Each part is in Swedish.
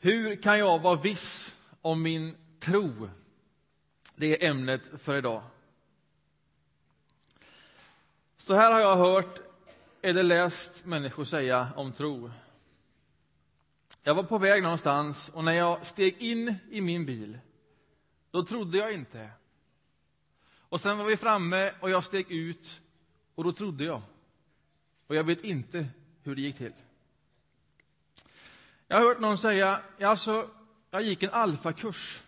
Hur kan jag vara viss om min tro? Det är ämnet för idag. Så här har jag hört eller läst människor säga om tro. Jag var på väg någonstans och när jag steg in i min bil, då trodde jag inte. Och sen var vi framme och jag steg ut och då trodde jag. Och jag vet inte hur det gick till. Jag har hört någon säga, alltså, jag gick en alfakurs.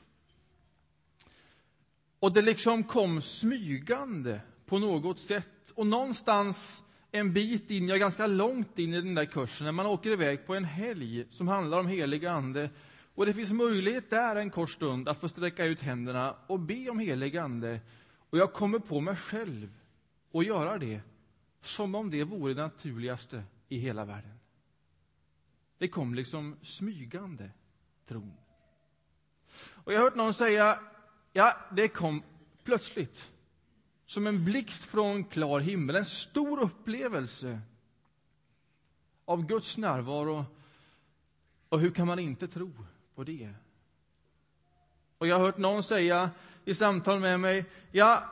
Och det liksom kom smygande på något sätt. Och någonstans en bit in, ja ganska långt in i den där kursen, när man åker iväg på en helg som handlar om helig ande. Och det finns möjlighet där en kort stund att få sträcka ut händerna och be om helig ande. Och jag kommer på mig själv att göra det som om det vore det naturligaste i hela världen. Det kom liksom smygande, tron. Och jag har hört någon säga, ja, det kom plötsligt. Som en blixt från klar himmel, en stor upplevelse av Guds närvaro. Och hur kan man inte tro på det? Och jag har hört någon säga i samtal med mig, ja,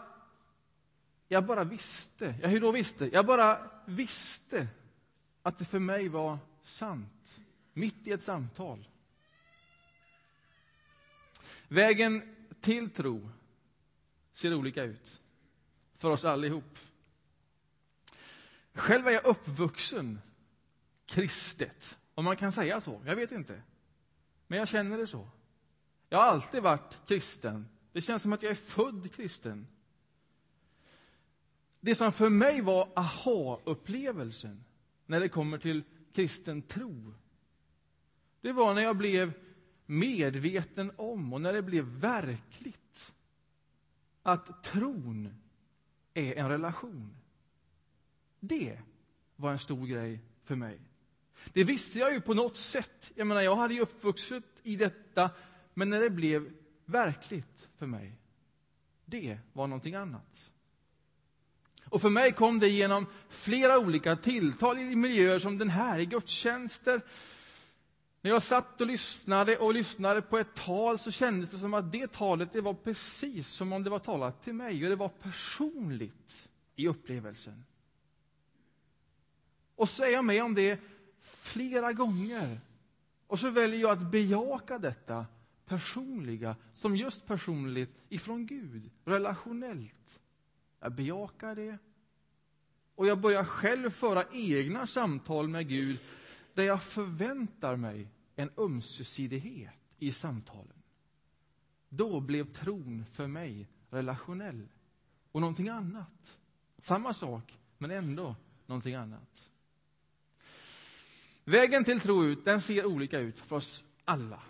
jag bara visste. Ja, hur då visste? Jag bara visste att det för mig var sant, mitt i ett samtal. Vägen till tro ser olika ut för oss allihop. Själv är jag uppvuxen kristet, om man kan säga så. Jag vet inte. Men jag känner det så. Jag har alltid varit kristen. Det känns som att jag är född kristen. Det som för mig var aha-upplevelsen när det kommer till kristen tro, det var när jag blev medveten om och när det blev verkligt att tron är en relation. Det var en stor grej för mig. Det visste jag ju på något sätt. Jag menar, jag hade ju uppvuxit i detta, men när det blev verkligt för mig, det var någonting annat. Och för mig kom det genom flera olika tilltal i miljöer som den här, i gudstjänster. När jag satt och lyssnade och lyssnade på ett tal så kändes det som att det talet det var precis som om det var talat till mig och det var personligt i upplevelsen. Och så är jag med om det flera gånger. Och så väljer jag att bejaka detta personliga som just personligt ifrån Gud, relationellt. Jag bejakar det. Och jag börjar själv föra egna samtal med Gud där jag förväntar mig en ömsesidighet i samtalen. Då blev tron för mig relationell och någonting annat. Samma sak, men ändå någonting annat. Vägen till tro ut, den ser olika ut för oss alla.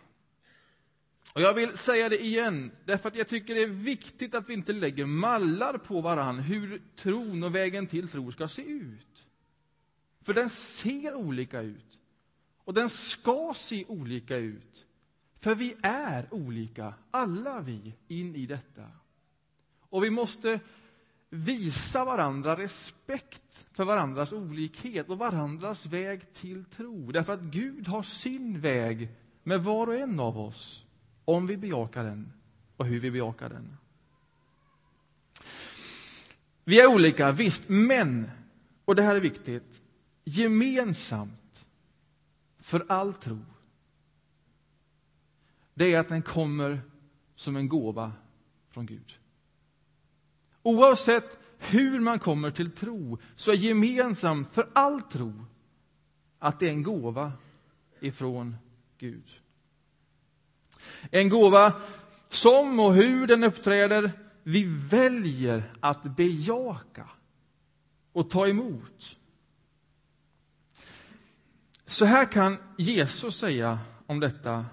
Och jag vill säga det igen, därför att jag tycker det är viktigt att vi inte lägger mallar på varann hur tron och vägen till tro ska se ut. För den ser olika ut. Och den ska se olika ut. För vi är olika, alla vi, in i detta. Och vi måste visa varandra respekt för varandras olikhet och varandras väg till tro. Därför att Gud har sin väg med var och en av oss om vi bejakar den och hur vi bejakar den. Vi är olika, visst, men, och det här är viktigt, gemensamt för all tro, det är att den kommer som en gåva från Gud. Oavsett hur man kommer till tro, så är gemensamt för all tro att det är en gåva ifrån Gud. En gåva som och hur den uppträder, vi väljer att bejaka och ta emot. Så här kan Jesus säga om detta. Eh,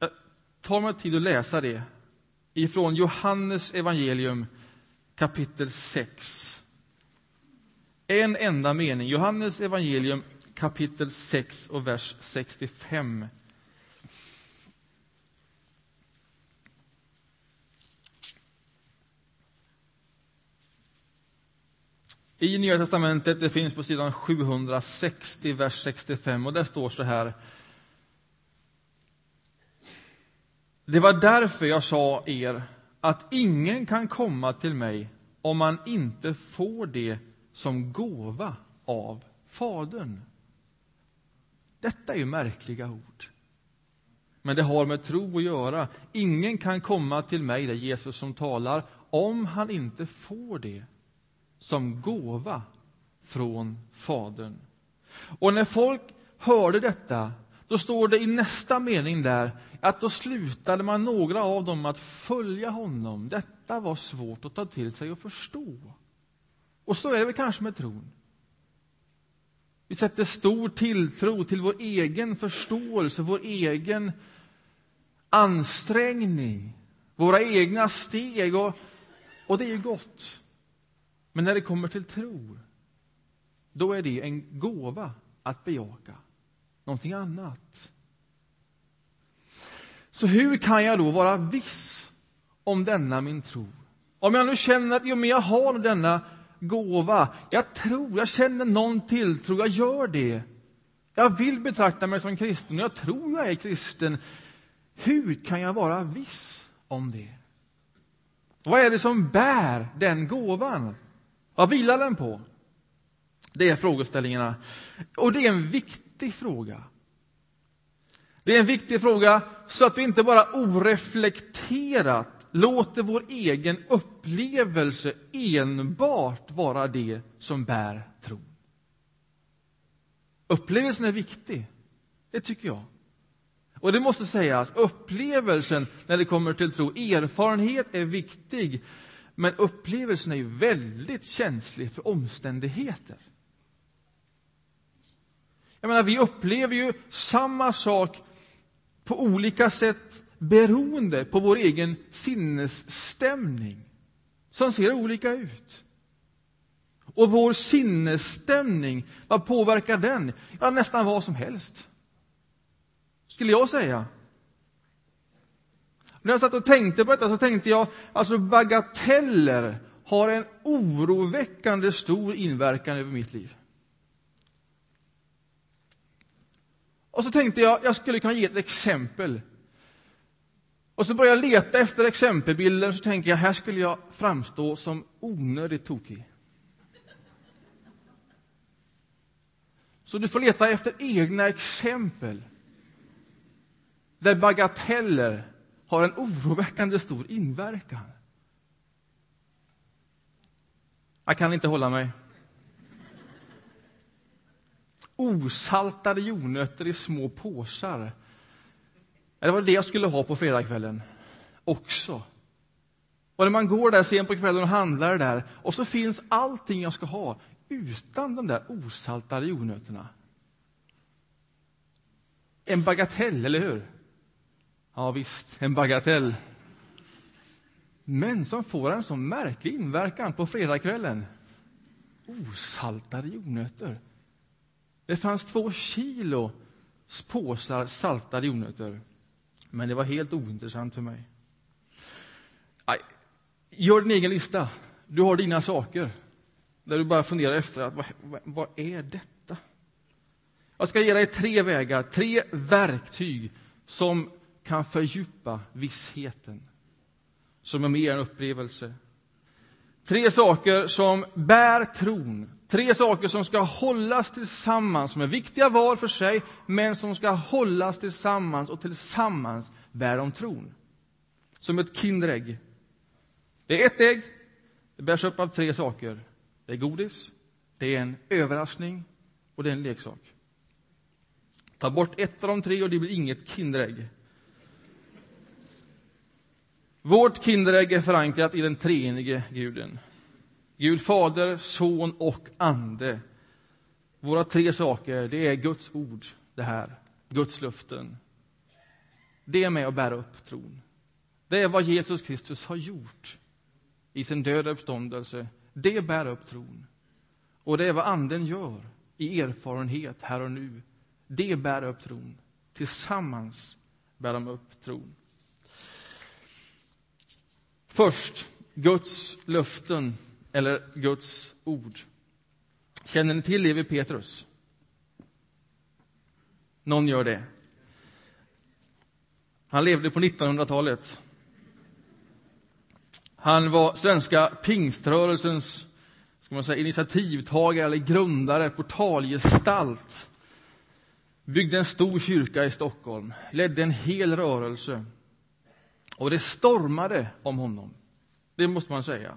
Jag tar mig tid att läsa det ifrån Johannes evangelium kapitel 6. En enda mening, Johannes evangelium kapitel 6 och vers 65. I Nya testamentet, det finns på sidan 760, vers 65, och där står så här. Det var därför jag sa er att ingen kan komma till mig om man inte får det som gåva av Fadern. Detta är ju märkliga ord. Men det har med tro att göra. Ingen kan komma till mig, det är Jesus som talar, om han inte får det som gåva från Fadern. Och när folk hörde detta, då står det i nästa mening där att då slutade man några av dem att följa honom. Detta var svårt att ta till sig och förstå. Och så är det väl kanske med tron. Vi sätter stor tilltro till vår egen förståelse, vår egen ansträngning, våra egna steg. Och, och det är ju gott. Men när det kommer till tro, då är det en gåva att bejaka. Någonting annat. Så hur kan jag då vara viss om denna min tro? Om jag nu känner att jo, men jag har denna gåva, jag tror, jag känner någon tilltro, jag gör det. Jag vill betrakta mig som kristen, jag tror jag är kristen. Hur kan jag vara viss om det? Vad är det som bär den gåvan? Vad vilar den på? Det är frågeställningarna. Och det är en viktig fråga. Det är en viktig fråga så att vi inte bara oreflekterat låter vår egen upplevelse enbart vara det som bär tron. Upplevelsen är viktig, det tycker jag. Och det måste sägas, upplevelsen när det kommer till tro, erfarenhet är viktig, men upplevelsen är ju väldigt känslig för omständigheter. Jag menar, vi upplever ju samma sak på olika sätt beroende på vår egen sinnesstämning, som ser olika ut. Och vår sinnesstämning, vad påverkar den? Ja, nästan vad som helst, skulle jag säga. När jag satt och tänkte på detta så tänkte jag, alltså bagateller har en oroväckande stor inverkan över mitt liv. Och så tänkte jag, jag skulle kunna ge ett exempel. Och så började jag leta efter exempelbilder, så tänker jag, här skulle jag framstå som onödigt tokig. Så du får leta efter egna exempel där bagateller har en oroväckande stor inverkan. Jag kan inte hålla mig. Osaltade jordnötter i små påsar. Det var det jag skulle ha på fredagskvällen också. Och när man går där sent på kvällen och handlar där och så finns allting jag ska ha utan de där osaltade jordnötterna. En bagatell, eller hur? Ja, visst, en bagatell. Men som får en sån märklig inverkan på fredagskvällen. Osaltade jordnötter. Det fanns två kilo påsar saltade jordnötter. Men det var helt ointressant för mig. Aj, gör din egen lista. Du har dina saker. Där du bara funderar efter att, vad, vad, vad är detta? Jag ska ge dig tre vägar, tre verktyg som kan fördjupa vissheten, som är mer en upplevelse. Tre saker som bär tron, tre saker som ska hållas tillsammans, som är viktiga var för sig, men som ska hållas tillsammans och tillsammans bär de tron. Som ett Kinderägg. Det är ett ägg, det bärs upp av tre saker. Det är godis, det är en överraskning och det är en leksak. Ta bort ett av de tre och det blir inget Kinderägg. Vårt Kinderägg är förankrat i den treenige Guden. Gud Fader, Son och Ande. Våra tre saker, det är Guds ord, det här. Guds löften. Det är med att bära upp tron. Det är vad Jesus Kristus har gjort i sin död och uppståndelse. Det bär upp tron. Och det är vad Anden gör i erfarenhet här och nu. Det bär upp tron. Tillsammans bär de upp tron. Först, Guds löften, eller Guds ord. Känner ni till Levi Petrus? Någon gör det. Han levde på 1900-talet. Han var svenska pingströrelsens ska man säga, initiativtagare eller grundare, portalgestalt. Byggde en stor kyrka i Stockholm, ledde en hel rörelse. Och det stormade om honom. Det måste man säga.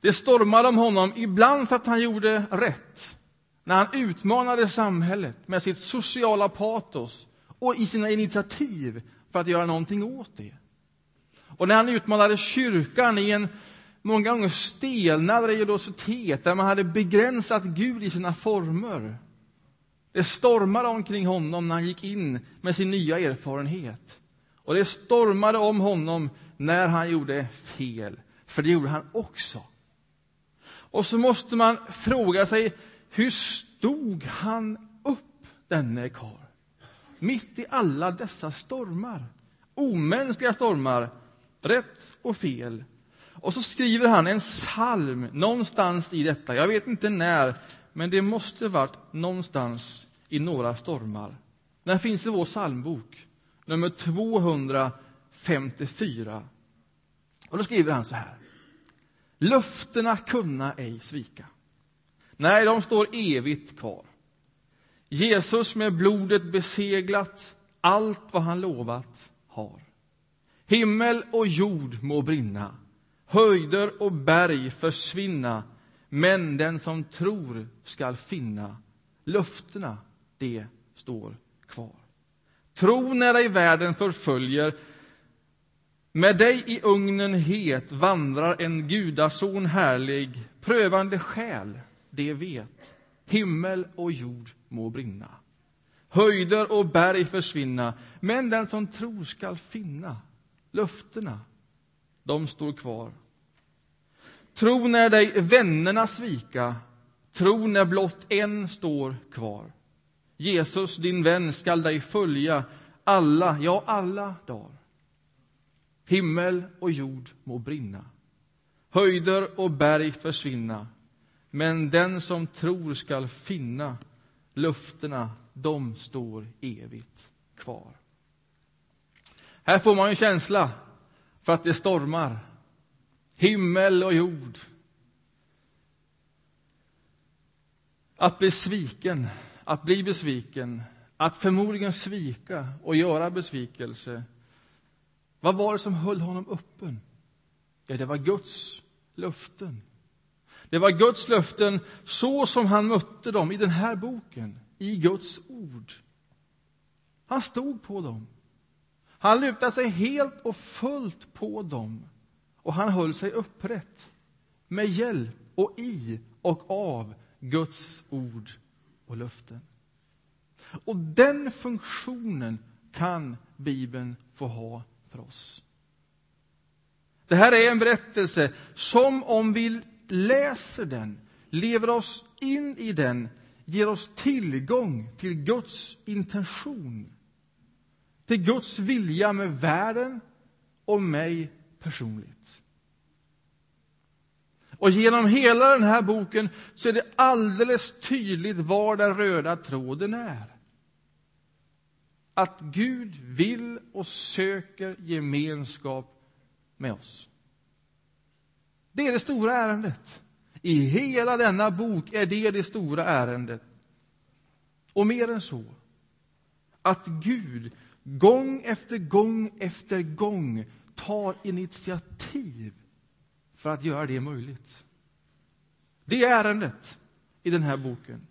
Det stormade om honom, ibland för att han gjorde rätt, när han utmanade samhället med sitt sociala patos och i sina initiativ för att göra någonting åt det. Och när han utmanade kyrkan i en många gånger stelnad religiositet där man hade begränsat Gud i sina former. Det stormade omkring honom när han gick in med sin nya erfarenhet. Och det stormade om honom när han gjorde fel, för det gjorde han också. Och så måste man fråga sig, hur stod han upp, denne karl? Mitt i alla dessa stormar, omänskliga stormar, rätt och fel. Och så skriver han en psalm någonstans i detta. Jag vet inte när, men det måste varit någonstans i några stormar. Den finns i vår psalmbok, nummer 254. Och då skriver han så här. Löftena kunna ej svika. Nej, de står evigt kvar. Jesus med blodet beseglat allt vad han lovat har. Himmel och jord må brinna, höjder och berg försvinna, men den som tror skall finna löftena, det står kvar. Tro när dig världen förföljer, med dig i ugnen het vandrar en gudason härlig, prövande själ, det vet. Himmel och jord må brinna. Höjder och berg försvinna, men den som tror skall finna löftena, de står kvar. Tro när dig vännerna svika, tro när blott en står kvar. Jesus, din vän, skall dig följa alla, ja, alla dagar. Himmel och jord må brinna, höjder och berg försvinna, men den som tror skall finna löftena, de står evigt kvar. Här får man en känsla för att det stormar. Himmel och jord. Att bli sviken, att bli besviken, att förmodligen svika och göra besvikelse. Vad var det som höll honom öppen? Ja, det var Guds löften. Det var Guds löften så som han mötte dem i den här boken, i Guds ord. Han stod på dem. Han lutade sig helt och fullt på dem och han höll sig upprätt med hjälp och i och av Guds ord och löften. Och den funktionen kan Bibeln få ha för oss. Det här är en berättelse som om vi läser den, lever oss in i den, ger oss tillgång till Guds intention till Guds vilja med världen och mig personligt. Och genom hela den här boken så är det alldeles tydligt var den röda tråden är. Att Gud vill och söker gemenskap med oss. Det är det stora ärendet. I hela denna bok är det det stora ärendet. Och mer än så. Att Gud gång efter gång efter gång tar initiativ för att göra det möjligt. Det är ärendet i den här boken.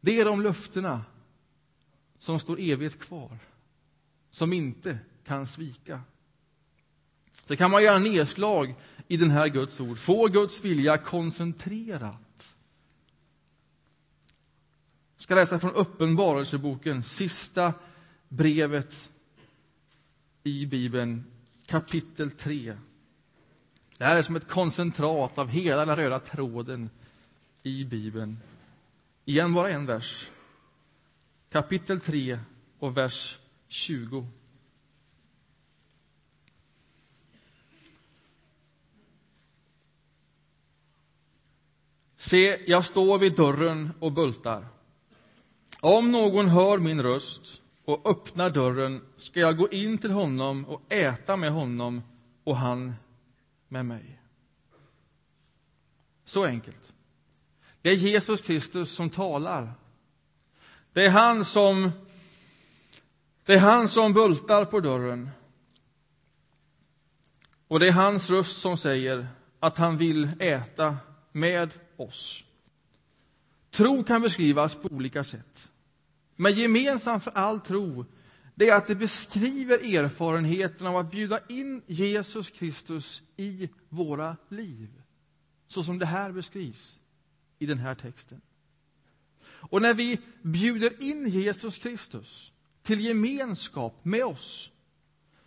Det är de löftena som står evigt kvar, som inte kan svika. Så kan man göra nedslag i den här Guds ord, få Guds vilja koncentrerat jag ska läsa från Uppenbarelseboken, sista brevet i Bibeln, kapitel 3. Det här är som ett koncentrat av hela den röda tråden i Bibeln. Igen bara en vers. Kapitel 3 och vers 20. Se, jag står vid dörren och bultar. Om någon hör min röst och öppnar dörren ska jag gå in till honom och äta med honom och han med mig. Så enkelt. Det är Jesus Kristus som talar. Det är han som, det är han som bultar på dörren. Och det är hans röst som säger att han vill äta med oss. Tro kan beskrivas på olika sätt. Men gemensamt för all tro det är att det beskriver erfarenheten av att bjuda in Jesus Kristus i våra liv. Så som det här beskrivs i den här texten. Och när vi bjuder in Jesus Kristus till gemenskap med oss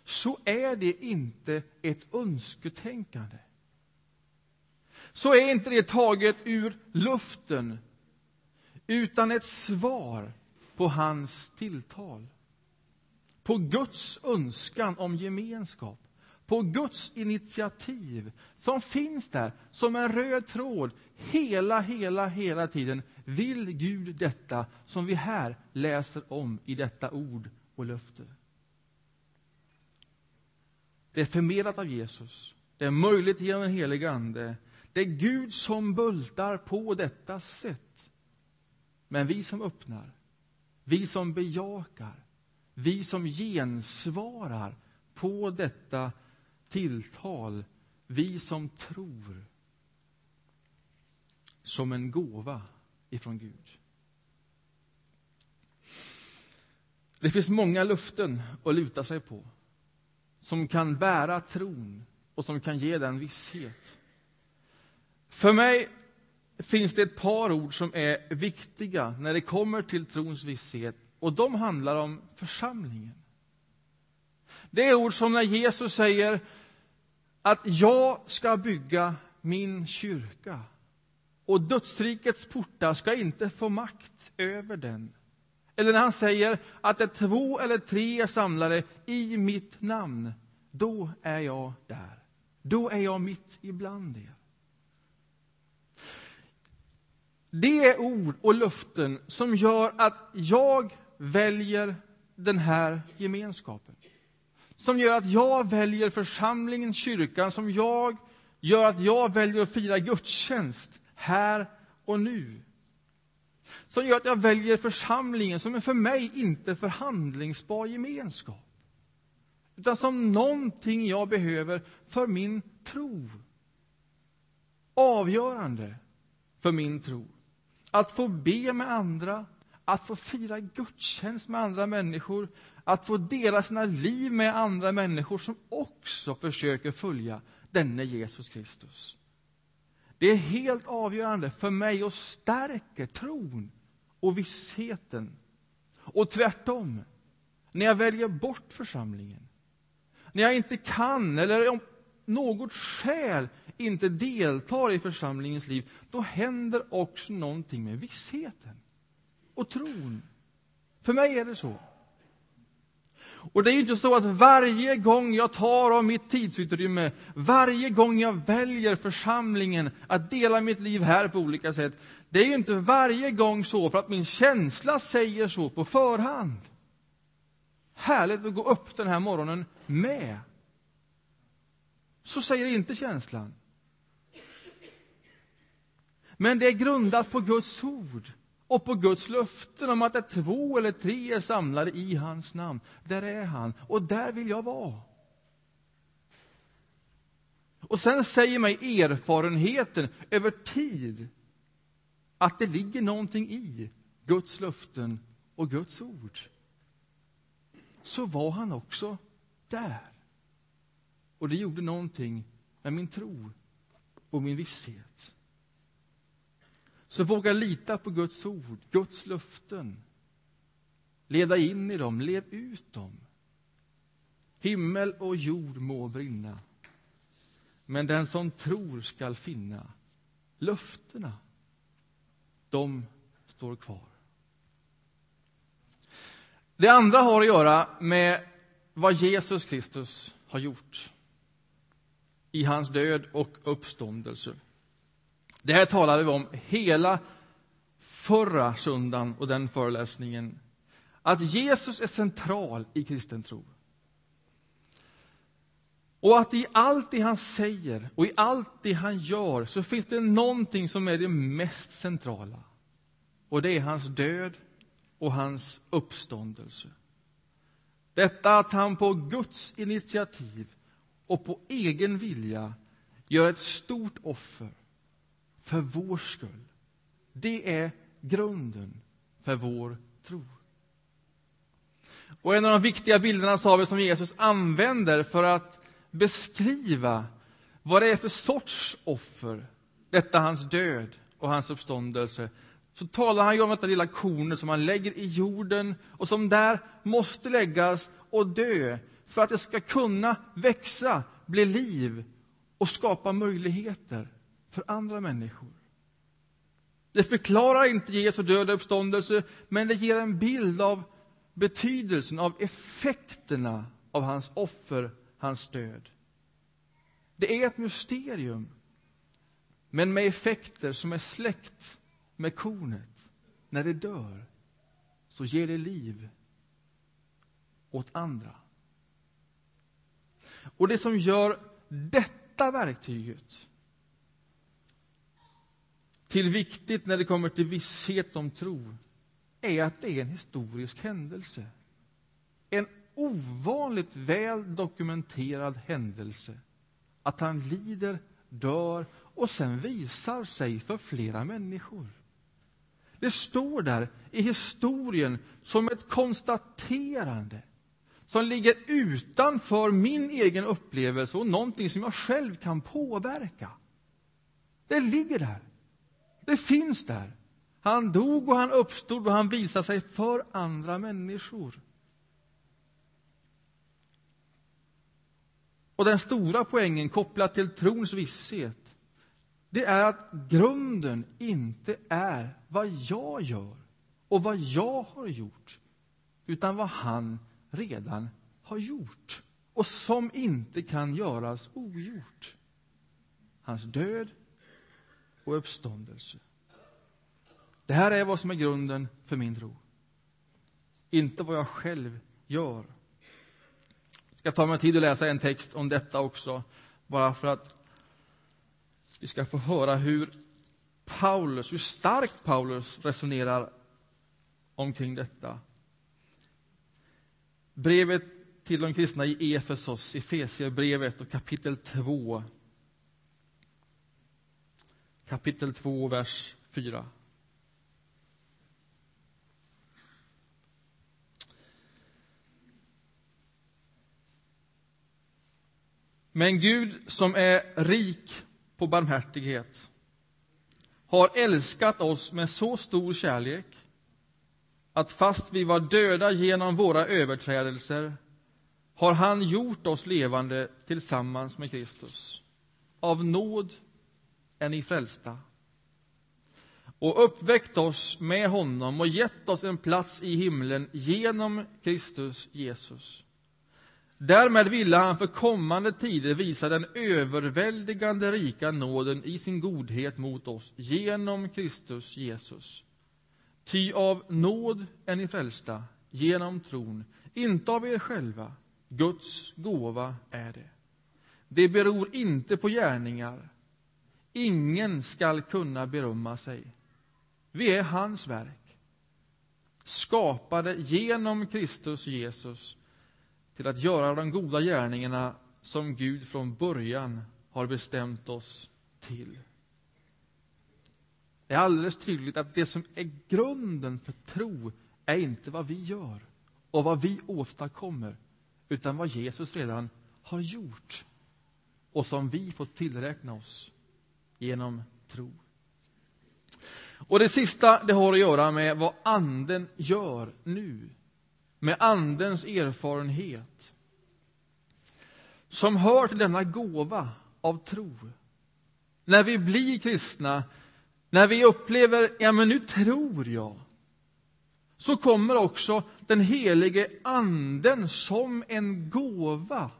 så är det inte ett önsketänkande. Så är inte det taget ur luften utan ett svar på hans tilltal. På Guds önskan om gemenskap, på Guds initiativ som finns där som en röd tråd hela, hela, hela tiden. Vill Gud detta som vi här läser om i detta ord och löfte? Det är förmedlat av Jesus. Det är möjligt genom den helige Ande. Det är Gud som bultar på detta sätt. Men vi som öppnar, vi som bejakar, vi som gensvarar på detta tilltal, vi som tror som en gåva ifrån Gud. Det finns många luften att luta sig på som kan bära tron och som kan ge den visshet. För mig finns det ett par ord som är viktiga när det kommer till trons visshet och de handlar om församlingen. Det är ord som när Jesus säger att jag ska bygga min kyrka och dödsrikets portar ska inte få makt över den. Eller när han säger att det två eller tre är samlade i mitt namn, då är jag där. Då är jag mitt ibland er. Det är ord och löften som gör att jag väljer den här gemenskapen. Som gör att jag väljer församlingen, kyrkan, som jag gör att jag väljer att fira gudstjänst här och nu. Som gör att jag väljer församlingen som en för mig inte förhandlingsbar gemenskap. Utan som någonting jag behöver för min tro. Avgörande för min tro. Att få be med andra, att få fira gudstjänst med andra människor, att få dela sina liv med andra människor som också försöker följa denne Jesus Kristus. Det är helt avgörande för mig och stärker tron och vissheten. Och tvärtom, när jag väljer bort församlingen, när jag inte kan eller om något skäl inte deltar i församlingens liv, då händer också någonting med vissheten och tron. För mig är det så. Och det är inte så att varje gång jag tar av mitt tidsutrymme, varje gång jag väljer församlingen att dela mitt liv här på olika sätt, det är ju inte varje gång så för att min känsla säger så på förhand. Härligt att gå upp den här morgonen med. Så säger inte känslan. Men det är grundat på Guds ord och på Guds löften om att det är två eller tre är samlade i hans namn. Där är han, och där vill jag vara. Och sen säger mig erfarenheten över tid att det ligger någonting i Guds löften och Guds ord. Så var han också där. Och det gjorde någonting med min tro och min visshet. Så våga lita på Guds ord, Guds löften. Leda in i dem, lev ut dem. Himmel och jord må brinna, men den som tror skall finna löftena. De står kvar. Det andra har att göra med vad Jesus Kristus har gjort i hans död och uppståndelse. Det här talade vi om hela förra söndagen och den föreläsningen. att Jesus är central i kristen tro. Och att i allt det han säger och i allt det han gör så finns det någonting som är det mest centrala. Och det är hans död och hans uppståndelse. Detta att han på Guds initiativ och på egen vilja gör ett stort offer för vår skull. Det är grunden för vår tro. Och en av de viktiga bilderna sa vi som Jesus använder för att beskriva vad det är för sorts offer, detta hans död och hans uppståndelse, så talar han ju om detta lilla kornet som han lägger i jorden och som där måste läggas och dö för att det ska kunna växa, bli liv och skapa möjligheter för andra människor. Det förklarar inte Jesu död och uppståndelse, men det ger en bild av betydelsen av effekterna av hans offer, hans död. Det är ett mysterium, men med effekter som är släkt med kornet. När det dör så ger det liv åt andra. Och det som gör detta verktyget till viktigt när det kommer till visshet om tro är att det är en historisk händelse. En ovanligt väl dokumenterad händelse. Att han lider, dör och sen visar sig för flera människor. Det står där i historien som ett konstaterande som ligger utanför min egen upplevelse och någonting som jag själv kan påverka. Det ligger där. Det finns där. Han dog och han uppstod och han visade sig för andra människor. Och den stora poängen kopplat till trons visshet, det är att grunden inte är vad jag gör och vad jag har gjort, utan vad han redan har gjort och som inte kan göras ogjort. Hans död och uppståndelse. Det här är vad som är grunden för min tro. Inte vad jag själv gör. Jag ska ta mig tid att läsa en text om detta också, bara för att vi ska få höra hur Paulus, hur starkt Paulus resonerar omkring detta. Brevet till de kristna i Efesos, Efesierbrevet och kapitel 2. Kapitel 2, vers 4. Men Gud som är rik på barmhärtighet har älskat oss med så stor kärlek att fast vi var döda genom våra överträdelser har han gjort oss levande tillsammans med Kristus. Av nåd är ni frälsta och uppväckt oss med honom och gett oss en plats i himlen genom Kristus Jesus. Därmed ville han för kommande tider visa den överväldigande rika nåden i sin godhet mot oss genom Kristus Jesus. Ty av nåd är ni frälsta genom tron, inte av er själva. Guds gåva är det. Det beror inte på gärningar. Ingen skall kunna berömma sig. Vi är hans verk, skapade genom Kristus Jesus till att göra de goda gärningarna som Gud från början har bestämt oss till. Det är alldeles tydligt att det som är grunden för tro är inte vad vi gör och vad vi åstadkommer, utan vad Jesus redan har gjort och som vi får tillräkna oss genom tro. Och det sista det har att göra med vad Anden gör nu med Andens erfarenhet som hör till denna gåva av tro. När vi blir kristna, när vi upplever ja men nu tror jag så kommer också den helige Anden som en gåva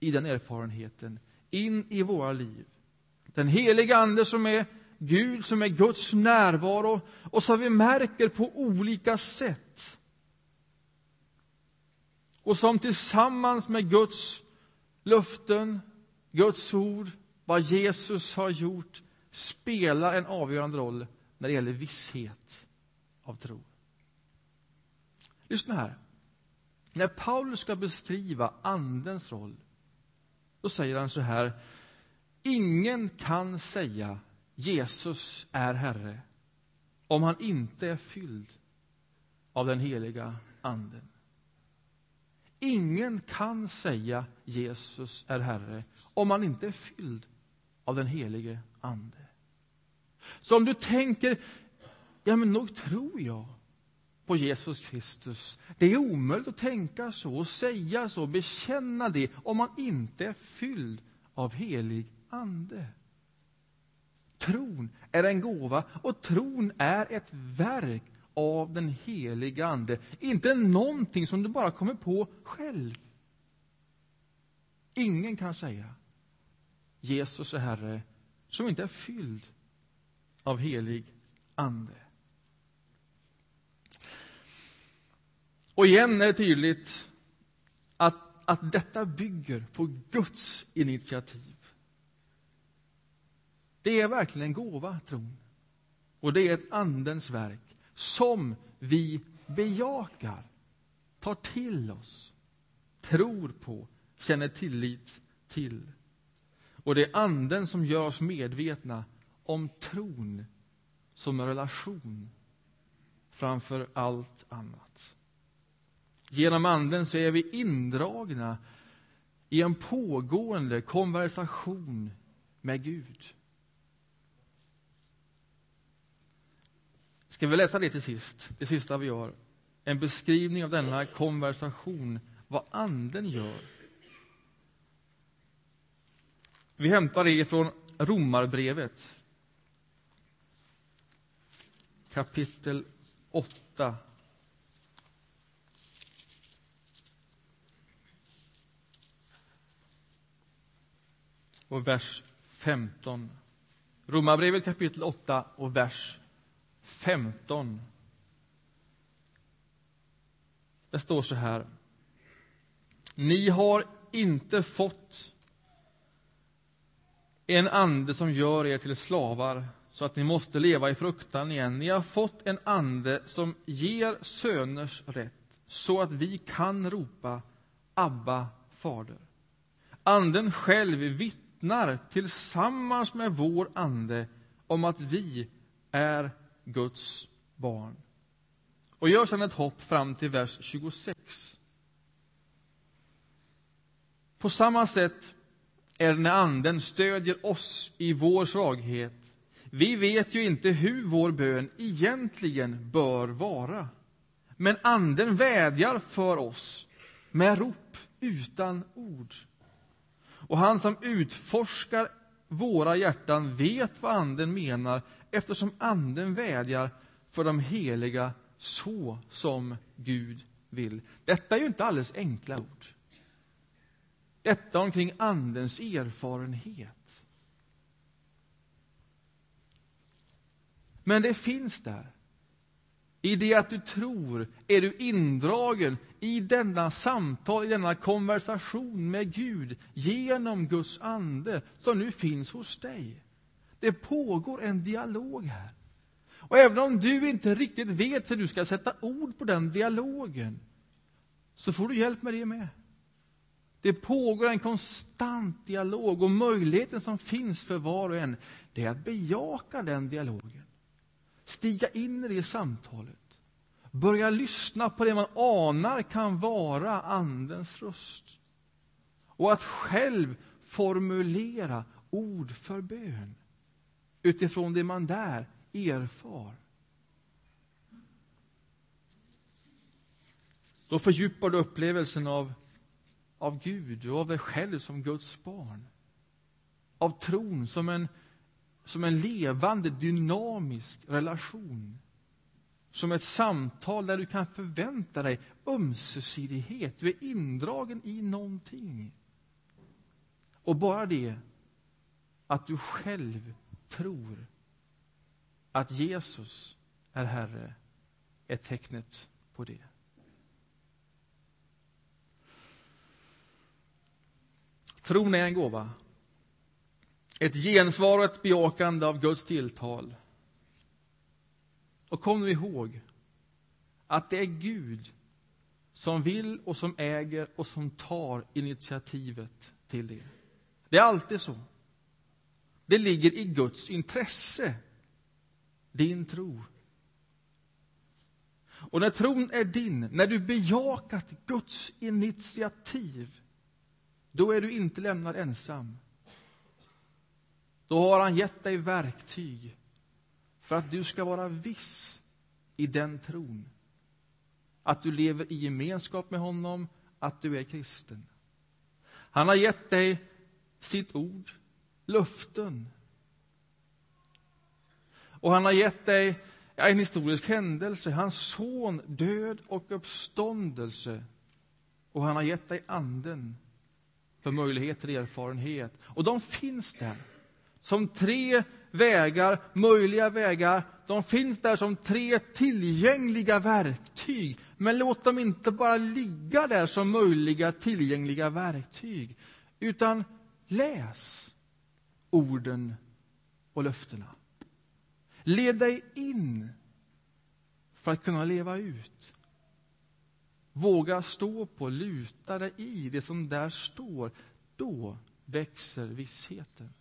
i den erfarenheten in i våra liv. Den helige Ande som är Gud, som är Guds närvaro och som vi märker på olika sätt och som tillsammans med Guds löften, Guds ord, vad Jesus har gjort spelar en avgörande roll när det gäller visshet av tro. Lyssna här. När Paulus ska beskriva Andens roll, då säger han så här. Ingen kan säga Jesus är Herre om han inte är fylld av den heliga Anden. Ingen kan säga Jesus är Herre om han inte är fylld av den helige Ande. Så om du tänker, ja men nog tror jag på Jesus Kristus. Det är omöjligt att tänka så, och säga så, bekänna det om man inte är fylld av helig Ande. Tron är en gåva och tron är ett verk av den heliga Ande. Inte någonting som du bara kommer på själv. Ingen kan säga Jesus är Herre som inte är fylld av helig Ande. Och igen är det tydligt att, att detta bygger på Guds initiativ. Det är verkligen en gåva, tron. Och det är ett Andens verk som vi bejakar, tar till oss, tror på, känner tillit till. Och det är Anden som gör oss medvetna om tron som en relation framför allt annat. Genom Anden så är vi indragna i en pågående konversation med Gud. Ska vi läsa det till sist, det sista vi gör? En beskrivning av denna konversation, vad Anden gör. Vi hämtar det från Romarbrevet, kapitel 8. och vers 15. Romarbrevet kapitel 8 och vers 15. Det står så här. Ni har inte fått en ande som gör er till slavar så att ni måste leva i fruktan igen. Ni har fått en ande som ger söners rätt så att vi kan ropa Abba, Fader. Anden själv vittnar tillsammans med vår ande om att vi är Guds barn. Och gör sedan ett hopp fram till vers 26. På samma sätt är det när Anden stödjer oss i vår svaghet. Vi vet ju inte hur vår bön egentligen bör vara. Men Anden vädjar för oss med rop utan ord. Och han som utforskar våra hjärtan vet vad Anden menar eftersom Anden vädjar för de heliga så som Gud vill. Detta är ju inte alldeles enkla ord. Detta omkring Andens erfarenhet. Men det finns där. I det att du tror är du indragen i denna samtal, i denna konversation med Gud genom Guds ande som nu finns hos dig. Det pågår en dialog här. Och även om du inte riktigt vet hur du ska sätta ord på den dialogen, så får du hjälp med det med. Det pågår en konstant dialog och möjligheten som finns för var och en, det är att bejaka den dialogen. Stiga in i det samtalet. Börja lyssna på det man anar kan vara Andens röst. Och att själv formulera ord för bön utifrån det man där erfar. Då fördjupar du upplevelsen av, av Gud och av dig själv som Guds barn. Av tron som en, som en levande, dynamisk relation. Som ett samtal där du kan förvänta dig ömsesidighet. Du är indragen i någonting. Och bara det att du själv tror att Jesus är Herre är tecknet på det. Tron är en gåva. Ett gensvar och ett bejakande av Guds tilltal. Och kom nu ihåg att det är Gud som vill och som äger och som tar initiativet till det. Det är alltid så. Det ligger i Guds intresse, din tro. Och när tron är din, när du bejakat Guds initiativ, då är du inte lämnad ensam. Då har han gett dig verktyg för att du ska vara viss i den tron. Att du lever i gemenskap med honom, att du är kristen. Han har gett dig sitt ord, löften. Och han har gett dig en historisk händelse, hans son, död och uppståndelse. Och han har gett dig anden för möjlighet till erfarenhet. Och de finns där som tre vägar, möjliga vägar. De finns där som tre tillgängliga verktyg. Men låt dem inte bara ligga där som möjliga tillgängliga verktyg. Utan läs orden och löftena. Led dig in för att kunna leva ut. Våga stå på, luta dig i det som där står. Då växer vissheten.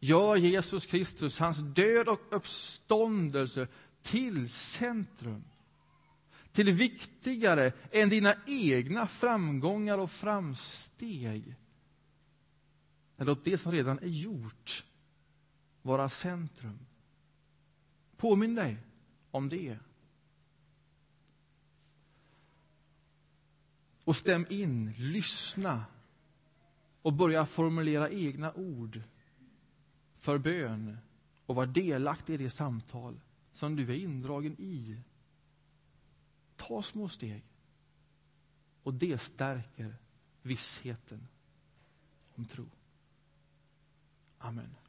Gör Jesus Kristus, hans död och uppståndelse till centrum. Till viktigare än dina egna framgångar och framsteg. Låt det som redan är gjort vara centrum. Påminn dig om det. Och stäm in, lyssna och börja formulera egna ord för bön och var delaktig i det samtal som du är indragen i. Ta små steg. Och det stärker vissheten om tro. Amen.